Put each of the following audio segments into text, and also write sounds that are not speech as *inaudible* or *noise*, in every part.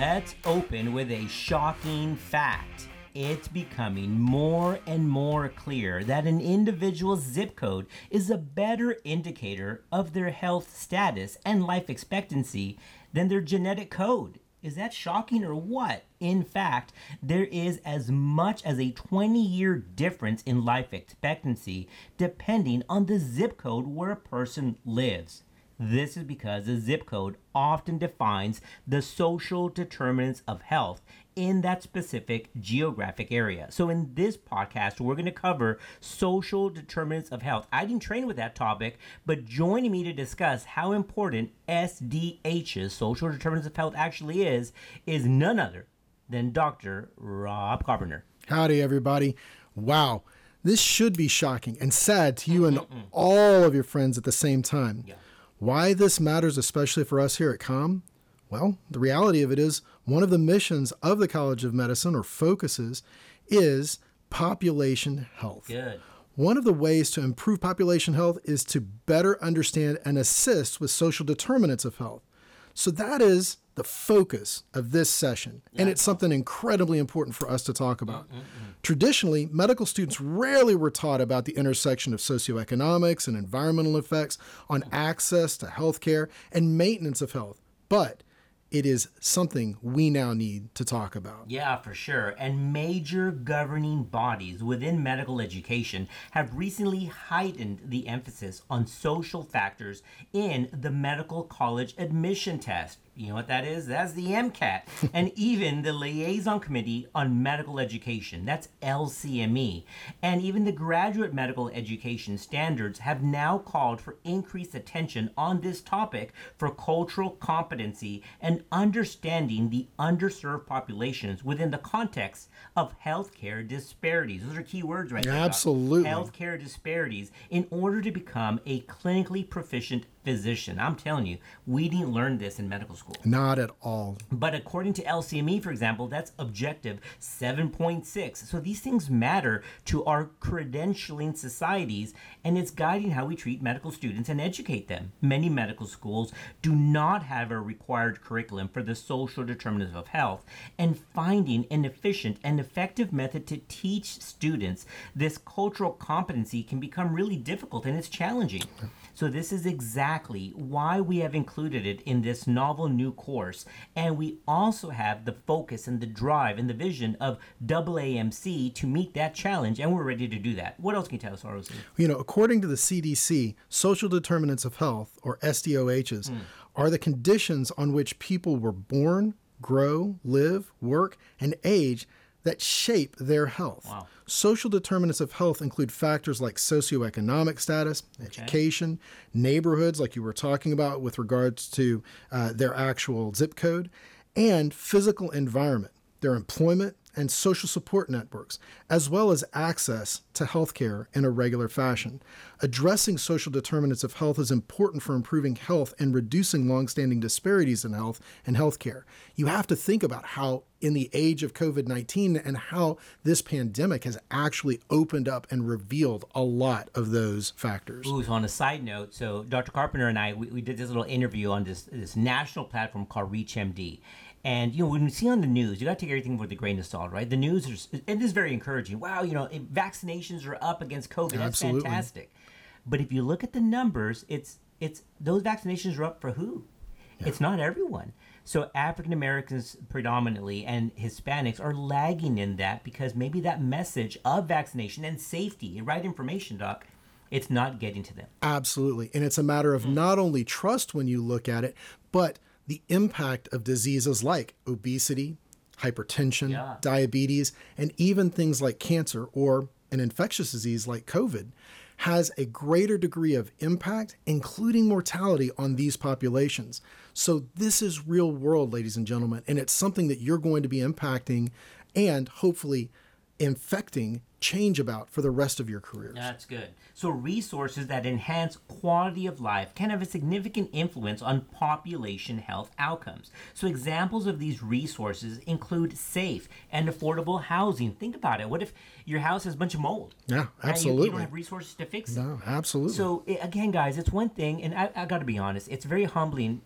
Let's open with a shocking fact. It's becoming more and more clear that an individual's zip code is a better indicator of their health status and life expectancy than their genetic code. Is that shocking or what? In fact, there is as much as a 20 year difference in life expectancy depending on the zip code where a person lives. This is because the zip code often defines the social determinants of health in that specific geographic area. So, in this podcast, we're going to cover social determinants of health. I didn't train with that topic, but joining me to discuss how important SDH's social determinants of health actually is, is none other than Dr. Rob Carpenter. Howdy, everybody. Wow. This should be shocking and sad to you and all of your friends at the same time. Yeah. Why this matters, especially for us here at COM? Well, the reality of it is one of the missions of the College of Medicine, or focuses, is population health. Good. One of the ways to improve population health is to better understand and assist with social determinants of health. So that is the focus of this session, and it's something incredibly important for us to talk about. Mm, mm, mm. Traditionally, medical students rarely were taught about the intersection of socioeconomics and environmental effects on access to healthcare and maintenance of health, but it is something we now need to talk about. Yeah, for sure. And major governing bodies within medical education have recently heightened the emphasis on social factors in the medical college admission test. You know what that is? That's the MCAT. *laughs* and even the Liaison Committee on Medical Education, that's LCME, and even the Graduate Medical Education Standards have now called for increased attention on this topic for cultural competency and understanding the underserved populations within the context of healthcare disparities. Those are key words right there. Absolutely. Healthcare disparities in order to become a clinically proficient physician. I'm telling you, we didn't learn this in medical school. Not at all. But according to LCME, for example, that's objective 7.6. So these things matter to our credentialing societies, and it's guiding how we treat medical students and educate them. Many medical schools do not have a required curriculum for the social determinants of health, and finding an efficient and effective method to teach students this cultural competency can become really difficult and it's challenging. So, this is exactly why we have included it in this novel new course. And we also have the focus and the drive and the vision of AAMC to meet that challenge. And we're ready to do that. What else can you tell us, ROC? You know, according to the CDC, social determinants of health, or SDOHs, hmm. are the conditions on which people were born, grow, live, work, and age that shape their health. Wow. Social determinants of health include factors like socioeconomic status, education, neighborhoods, like you were talking about with regards to uh, their actual zip code, and physical environment, their employment, and social support networks, as well as access to healthcare in a regular fashion. Addressing social determinants of health is important for improving health and reducing longstanding disparities in health and healthcare. You have to think about how, in the age of COVID 19, and how this pandemic has actually opened up and revealed a lot of those factors. Ooh, so on a side note, so Dr. Carpenter and I, we, we did this little interview on this this national platform called ReachMD. And you know, when you see on the news, you got to take everything with a grain of salt, right? The news is it is very encouraging. Wow, you know, vaccinations are up against COVID. That's Absolutely. fantastic. But if you look at the numbers, it's it's those vaccinations are up for who? It's not everyone. So African Americans predominantly and Hispanics are lagging in that because maybe that message of vaccination and safety and right information, doc, it's not getting to them. Absolutely. And it's a matter of mm. not only trust when you look at it, but the impact of diseases like obesity, hypertension, Yeah. diabetes, and even things like cancer or an infectious disease like COVID has a greater degree of impact, including mortality on these populations. So, this is real world, ladies and gentlemen, and it's something that you're going to be impacting and hopefully infecting change about for the rest of your careers. That's good. So, resources that enhance quality of life can have a significant influence on population health outcomes. So, examples of these resources include safe and affordable housing. Think about it. What if your house has a bunch of mold? Yeah, Right? You- You, absolutely. don't have resources to fix it. No, absolutely. So eh, again, guys, it's one thing, and I, I got to be honest, it's very humbling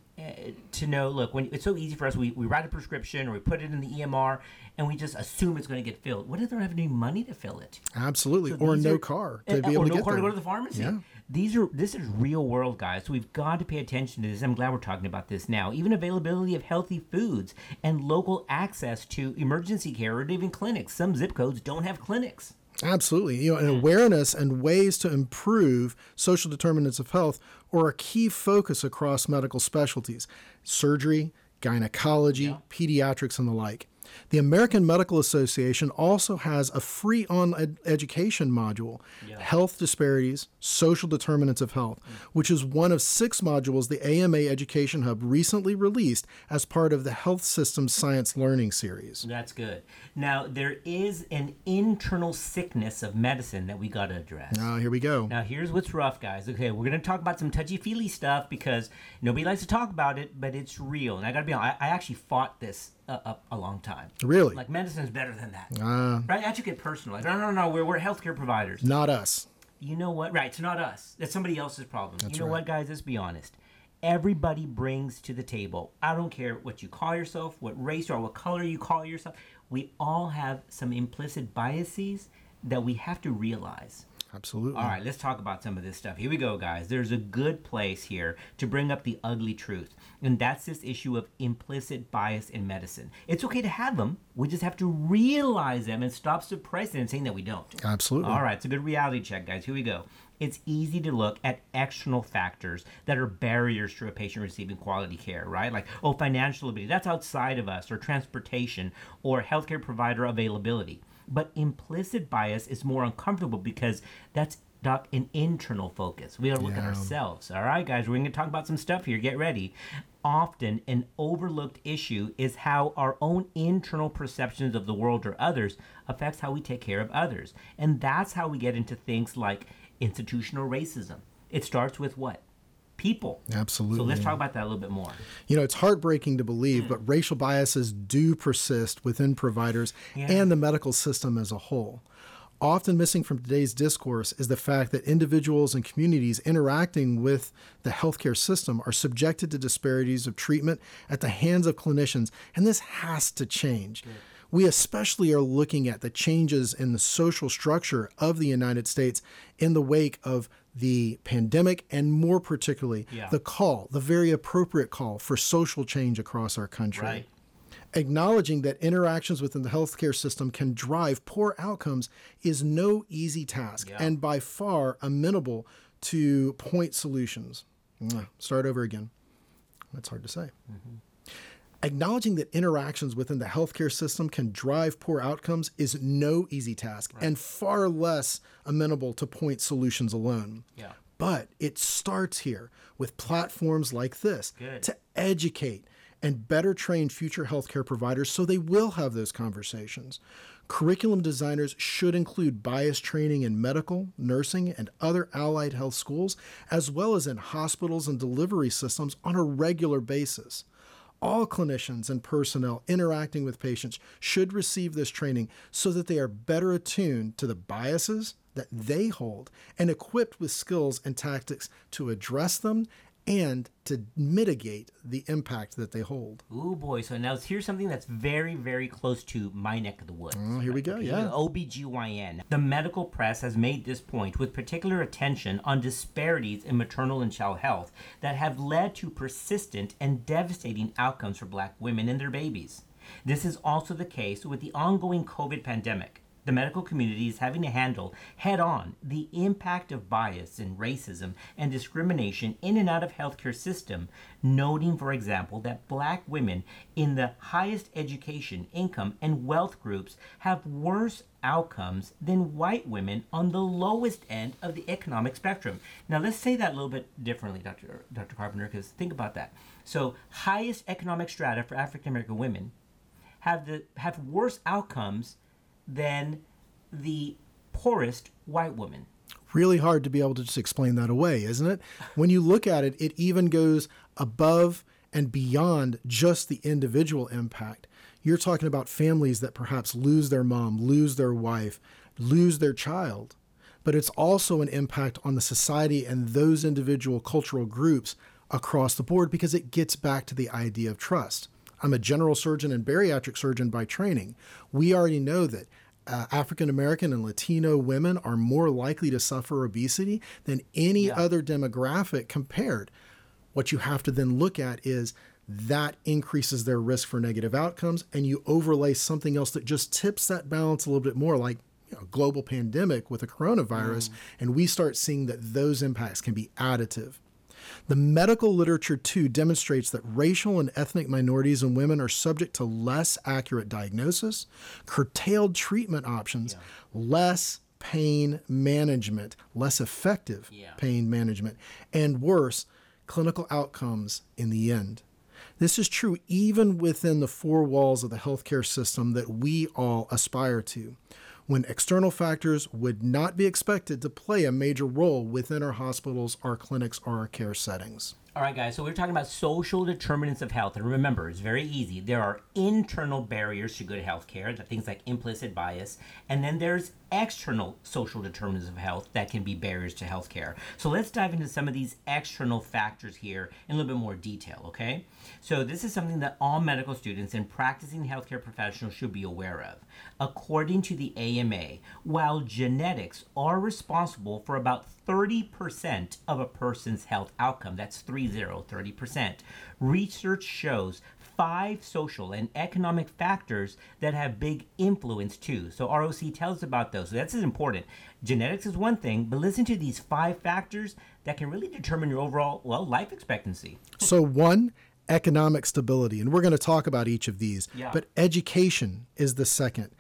to know look when it's so easy for us we, we write a prescription or we put it in the emr and we just assume it's going to get filled. What if they don't have any money to fill it? Absolutely so or no are, car to be able to no get car there. to go to the pharmacy. Yeah. these are this is real world guys. So we've got to pay attention to this. I'm glad we're talking about this now. Even availability of healthy foods and local access to emergency care or even clinics. Some zip codes don't have clinics Absolutely. You know, and mm. awareness and ways to improve social determinants of health are a key focus across medical specialties surgery, gynecology, yeah. pediatrics, and the like. The American Medical Association also has a free on ed- education module, yeah. Health Disparities, Social Determinants of Health, mm. which is one of six modules the AMA Education Hub recently released as part of the Health Systems Science Learning Series. That's good. Now, there is an internal sickness of medicine that we got to address. Now, here we go. Now, here's what's rough, guys. Okay, we're going to talk about some touchy feely stuff because nobody likes to talk about it, but it's real. And I got to be honest, I, I actually fought this a, a, long time. Really? Like medicine's better than that. Uh, right? I should get personal. Like, no, no, no. We're, we're healthcare providers. Not us. You know what? Right. It's not us. It's somebody else's problem. That's you know right. what, guys? Let's be honest. Everybody brings to the table. I don't care what you call yourself, what race or what color you call yourself. We all have some implicit biases that we have to realize. Absolutely. All right, let's talk about some of this stuff. Here we go, guys. There's a good place here to bring up the ugly truth, and that's this issue of implicit bias in medicine. It's okay to have them, we just have to realize them and stop suppressing and saying that we don't. Absolutely. All right, it's a good reality check, guys. Here we go. It's easy to look at external factors that are barriers to a patient receiving quality care, right? Like, oh, financial ability, that's outside of us, or transportation, or healthcare provider availability. But implicit bias is more uncomfortable because that's doc, an internal focus. We gotta look yeah. at ourselves. All right, guys, we're gonna talk about some stuff here. Get ready. Often, an overlooked issue is how our own internal perceptions of the world or others affects how we take care of others. And that's how we get into things like institutional racism. It starts with what? People. Absolutely. So let's talk about that a little bit more. You know, it's heartbreaking to believe, mm. but racial biases do persist within providers yeah. and the medical system as a whole. Often missing from today's discourse is the fact that individuals and communities interacting with the healthcare system are subjected to disparities of treatment at the hands of clinicians, and this has to change. Good. We especially are looking at the changes in the social structure of the United States in the wake of the pandemic and more particularly yeah. the call, the very appropriate call for social change across our country. Right. Acknowledging that interactions within the healthcare system can drive poor outcomes is no easy task yeah. and by far amenable to point solutions. Start over again. That's hard to say. Mm-hmm. Acknowledging that interactions within the healthcare system can drive poor outcomes is no easy task right. and far less amenable to point solutions alone. Yeah. But it starts here with platforms like this Good. to educate and better train future healthcare providers so they will have those conversations. Curriculum designers should include bias training in medical, nursing, and other allied health schools, as well as in hospitals and delivery systems on a regular basis all clinicians and personnel interacting with patients should receive this training so that they are better attuned to the biases that they hold and equipped with skills and tactics to address them and to mitigate the impact that they hold. Oh boy, so now here's something that's very, very close to my neck of the woods. Oh, here we go, yeah. OBGYN. The medical press has made this point with particular attention on disparities in maternal and child health that have led to persistent and devastating outcomes for black women and their babies. This is also the case with the ongoing COVID pandemic the medical community is having to handle head on the impact of bias and racism and discrimination in and out of healthcare system noting for example that black women in the highest education income and wealth groups have worse outcomes than white women on the lowest end of the economic spectrum. Now let's say that a little bit differently dr dr carpenter because think about that. So highest economic strata for african american women have the have worse outcomes than the poorest white woman. Really hard to be able to just explain that away, isn't it? When you look at it, it even goes above and beyond just the individual impact. You're talking about families that perhaps lose their mom, lose their wife, lose their child. But it's also an impact on the society and those individual cultural groups across the board because it gets back to the idea of trust. I'm a general surgeon and bariatric surgeon by training. We already know that uh, African American and Latino women are more likely to suffer obesity than any yeah. other demographic compared. What you have to then look at is that increases their risk for negative outcomes, and you overlay something else that just tips that balance a little bit more, like you know, global pandemic with a coronavirus, mm. and we start seeing that those impacts can be additive. The medical literature, too, demonstrates that racial and ethnic minorities and women are subject to less accurate diagnosis, curtailed treatment options, yeah. less pain management, less effective yeah. pain management, and worse, clinical outcomes in the end. This is true even within the four walls of the healthcare system that we all aspire to when external factors would not be expected to play a major role within our hospitals, our clinics, or our care settings. All right, guys, so we're talking about social determinants of health. And remember, it's very easy. There are internal barriers to good health care, things like implicit bias. And then there's external social determinants of health that can be barriers to health care. So let's dive into some of these external factors here in a little bit more detail, okay? So this is something that all medical students and practicing healthcare professionals should be aware of. According to the AMA, while genetics are responsible for about 30% of a person's health outcome, that's 30, 30%, research shows five social and economic factors that have big influence too. So ROC tells about those. So that's important. Genetics is one thing, but listen to these five factors that can really determine your overall well life expectancy. So one economic stability, and we're going to talk about each of these. Yeah. But education is the second.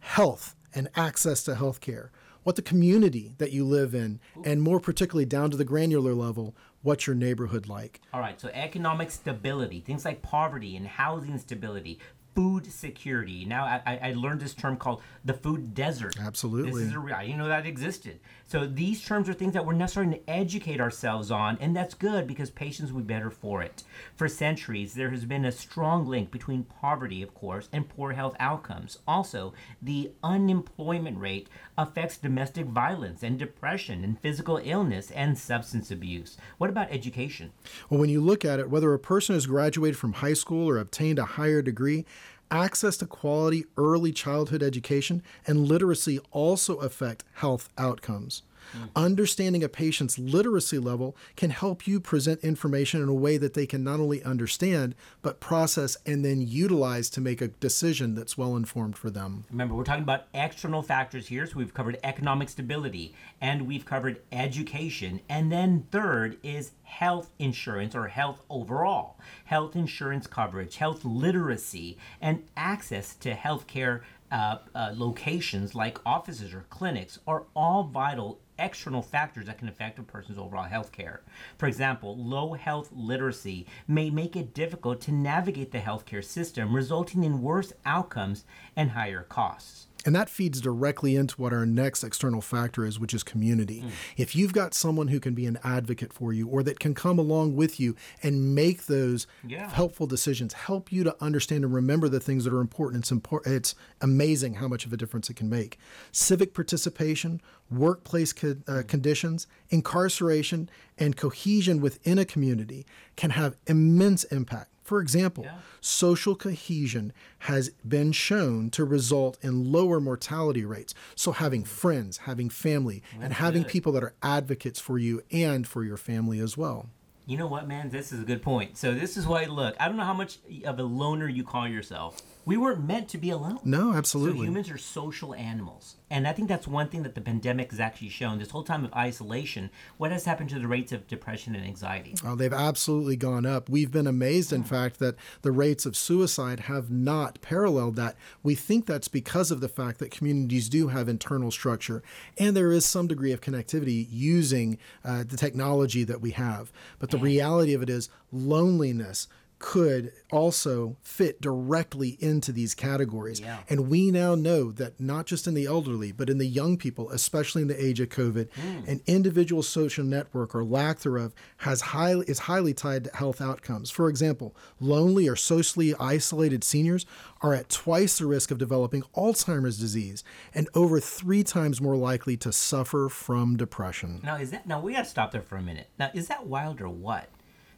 Health and access to health care. What the community that you live in, and more particularly down to the granular level, what's your neighborhood like? All right, so economic stability, things like poverty and housing stability, food security. Now I, I learned this term called the food desert. Absolutely. This is a real. I didn't know that existed. So these terms are things that we're now starting to educate ourselves on, and that's good because patients will be better for it. For centuries, there has been a strong link between poverty, of course, and poor health outcomes. Also, the unemployment rate affects domestic violence and depression and physical illness and substance abuse. What about education? Well, when you look at it, whether a person has graduated from high school or obtained a higher degree, access to quality early childhood education and literacy also affect health outcomes. Mm. Understanding a patient's literacy level can help you present information in a way that they can not only understand, but process and then utilize to make a decision that's well informed for them. Remember, we're talking about external factors here. So we've covered economic stability and we've covered education. And then third is health insurance or health overall, health insurance coverage, health literacy, and access to health care uh, uh, locations like offices or clinics are all vital external factors that can affect a person's overall health care. For example, low health literacy may make it difficult to navigate the healthcare system, resulting in worse outcomes and higher costs. And that feeds directly into what our next external factor is, which is community. Mm. If you've got someone who can be an advocate for you or that can come along with you and make those yeah. helpful decisions, help you to understand and remember the things that are important, it's, important, it's amazing how much of a difference it can make. Civic participation, workplace co- uh, mm. conditions, incarceration, and cohesion within a community can have immense impact for example, yeah. social cohesion has been shown to result in lower mortality rates. So, having friends, having family, That's and having good. people that are advocates for you and for your family as well. You know what, man? This is a good point. So, this is why, look, I don't know how much of a loner you call yourself. We weren't meant to be alone. No, absolutely. So, humans are social animals. And I think that's one thing that the pandemic has actually shown. This whole time of isolation, what has happened to the rates of depression and anxiety? Oh, they've absolutely gone up. We've been amazed, in fact, that the rates of suicide have not paralleled that. We think that's because of the fact that communities do have internal structure and there is some degree of connectivity using uh, the technology that we have. But the reality of it is loneliness could also fit directly into these categories. Yeah. And we now know that not just in the elderly, but in the young people, especially in the age of COVID, mm. an individual social network or lack thereof has highly is highly tied to health outcomes. For example, lonely or socially isolated seniors are at twice the risk of developing Alzheimer's disease and over three times more likely to suffer from depression. Now is that now we gotta stop there for a minute. Now is that wild or what?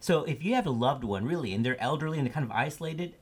So if you have a loved one, really, and they're elderly and they're kind of isolated,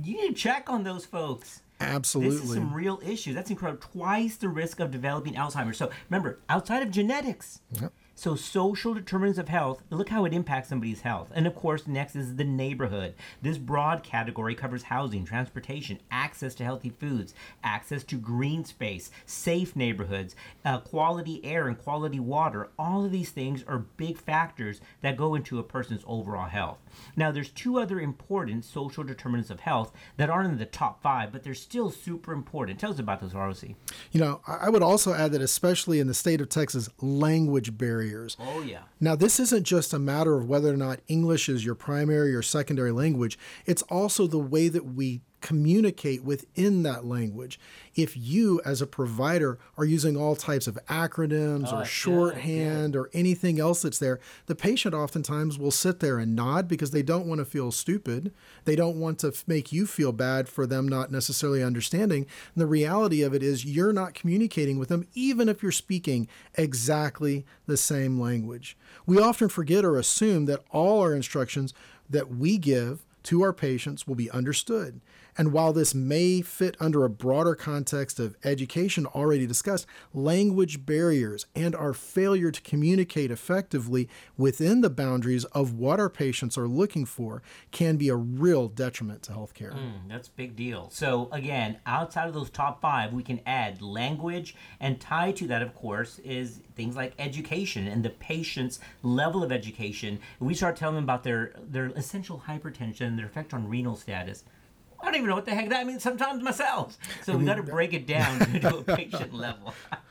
you need to check on those folks. Absolutely. This is some real issues. That's incredible. Twice the risk of developing Alzheimer's. So remember, outside of genetics, Yep. So social determinants of health, look how it impacts somebody's health. And of course, next is the neighborhood. This broad category covers housing, transportation, access to healthy foods, access to green space, safe neighborhoods, uh, quality air and quality water. All of these things are big factors that go into a person's overall health. Now, there's two other important social determinants of health that aren't in the top five, but they're still super important. Tell us about those, ROC. You know, I would also add that, especially in the state of Texas, language barriers. Oh, yeah. Now, this isn't just a matter of whether or not English is your primary or secondary language, it's also the way that we communicate within that language. If you, as a provider, are using all types of acronyms or oh, yeah, shorthand or anything else that's there, the patient oftentimes will sit there and nod because they don't want to feel stupid. They don't want to make you feel bad for them not necessarily understanding. And the reality of it is, you're not communicating with them, even if you're speaking exactly the same language. We often forget or assume that all our instructions that we give to our patients will be understood. And while this may fit under a broader context of education already discussed, language barriers and our failure to communicate effectively within the boundaries of what our patients are looking for can be a real detriment to healthcare. Mm, that's a big deal. So again, outside of those top five, we can add language, and tied to that, of course, is things like education and the patient's level of education. We start telling them about their their essential hypertension, their effect on renal status. I don't even know what the heck that means sometimes myself. So we got to break it down *laughs* to a patient level. *laughs*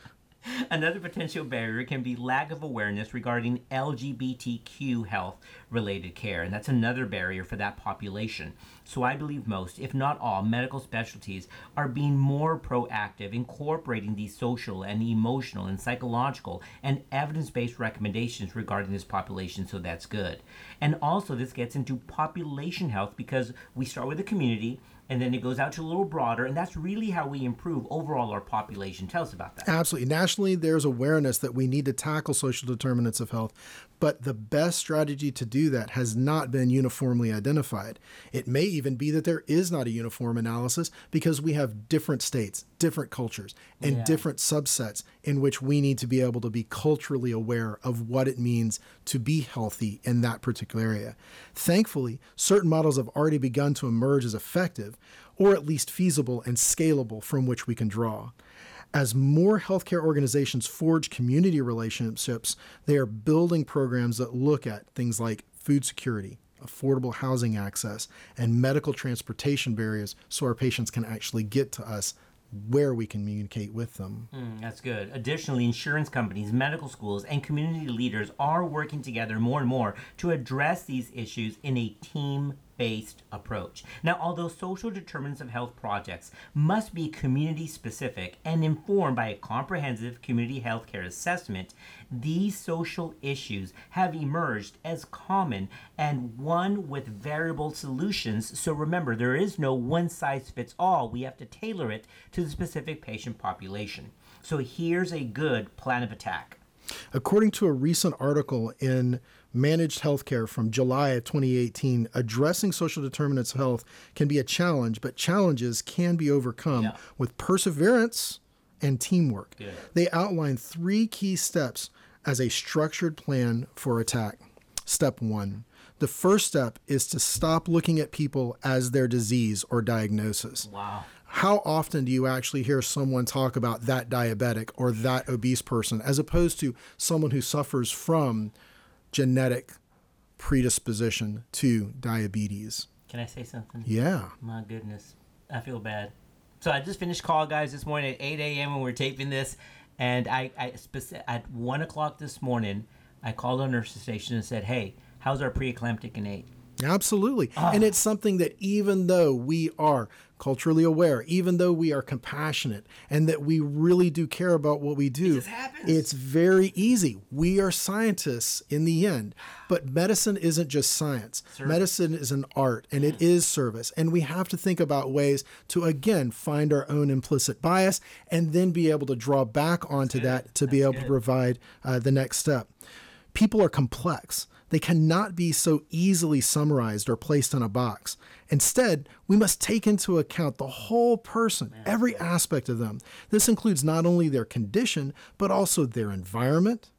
Another potential barrier can be lack of awareness regarding LGBTQ health related care, and that's another barrier for that population. So I believe most, if not all, medical specialties are being more proactive, incorporating these social and emotional and psychological and evidence based recommendations regarding this population, so that's good. And also, this gets into population health because we start with the community and then it goes out to a little broader, and that's really how we improve overall our population. Tell us about that. Absolutely. Nationally, there's awareness that we need to tackle social determinants of health, but the best strategy to do that has not been uniformly identified. It may even be that there is not a uniform analysis because we have different states, different cultures, and Yeah. different subsets in which we need to be able to be culturally aware of what it means to be healthy in that particular area. Thankfully, certain models have already begun to emerge as effective, or at least feasible and scalable from which we can draw. As more healthcare organizations forge community relationships, they are building programs that look at things like food security, affordable housing access, and medical transportation barriers so our patients can actually get to us where we can communicate with them. Mm, that's good. Additionally, insurance companies, medical schools, and community leaders are working together more and more to address these issues in a team based approach. Now, although social determinants of health projects must be community specific and informed by a comprehensive community healthcare assessment, these social issues have emerged as common and one with variable solutions. So remember, there is no one size fits all. We have to tailor it to the specific patient population. So here's a good plan of attack. According to a recent article in Managed Healthcare from July of 2018, addressing social determinants of health can be a challenge, but challenges can be overcome Yeah. with perseverance and teamwork. Good. They outline three key steps as a structured plan for attack. Step one the first step is to stop looking at people as their disease or diagnosis. Wow. How often do you actually hear someone talk about that diabetic or that obese person as opposed to someone who suffers from genetic predisposition to diabetes? Can I say something? Yeah. My goodness, I feel bad. So I just finished call, guys, this morning at 8 a.m. when we are taping this, and I, I speci- at one o'clock this morning, I called our nurse station and said, "Hey, how's our preeclamptic innate?" Absolutely. And it's something that even though we are culturally aware, even though we are compassionate, and that we really do care about what we do, happens. it's very easy. We are scientists in the end, but medicine isn't just science. Medicine is an art and it is service. And we have to think about ways to, again, find our own implicit bias and then be able to draw back onto that to be able to provide uh, the next step people are complex. They cannot be so easily summarized or placed in a box. Instead, we must take into account the whole person, every aspect of them. This includes not only their condition, but also their environment,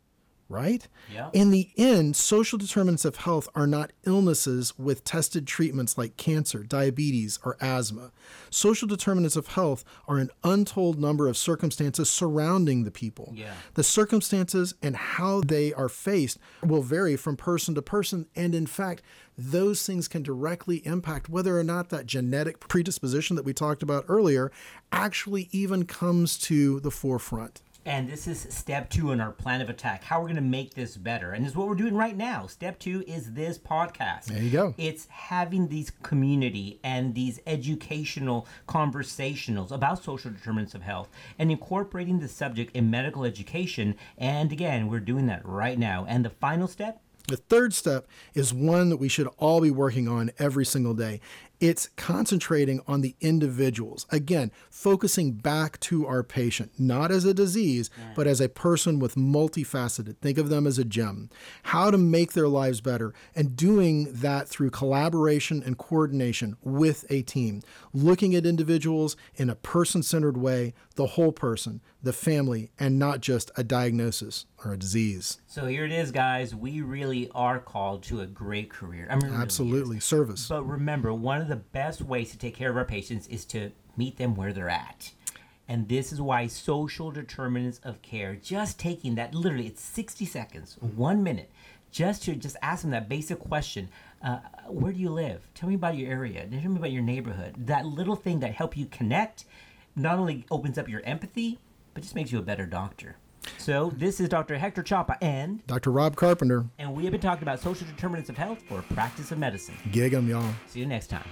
right? Yeah. In the end, social determinants of health are not illnesses with tested treatments like cancer, diabetes, or asthma. Social determinants of health are an untold number of circumstances surrounding the people. Yeah. The circumstances and how they are faced will vary from person to person, and in fact, those things can directly impact whether or not that genetic predisposition that we talked about earlier actually even comes to the forefront. And this is step two in our plan of attack. How we're going to make this better. And this is what we're doing right now. Step two is this podcast. There you go. It's having these community and these educational conversationals about social determinants of health and incorporating the subject in medical education. And again, we're doing that right now. And the final step The third step is one that we should all be working on every single day. It's concentrating on the individuals. Again, focusing back to our patient, not as a disease, but as a person with multifaceted. Think of them as a gem. How to make their lives better, and doing that through collaboration and coordination with a team. Looking at individuals in a person centered way, the whole person, the family, and not just a diagnosis or a disease. So here it is, guys. We really are called to a great career. I mean, it really is. Absolutely. Service. But remember, one of the best ways to take care of our patients is to meet them where they're at. And this is why social determinants of care, just taking that literally, it's 60 seconds, one minute, just to just ask them that basic question uh, Where do you live? Tell me about your area. Tell me about your neighborhood. That little thing that help you connect not only opens up your empathy, but just makes you a better doctor. So this is Dr. Hector Chapa, and Dr. Rob Carpenter, and we have been talking about social determinants of health for practice of medicine. gig 'em, y'all. See you next time.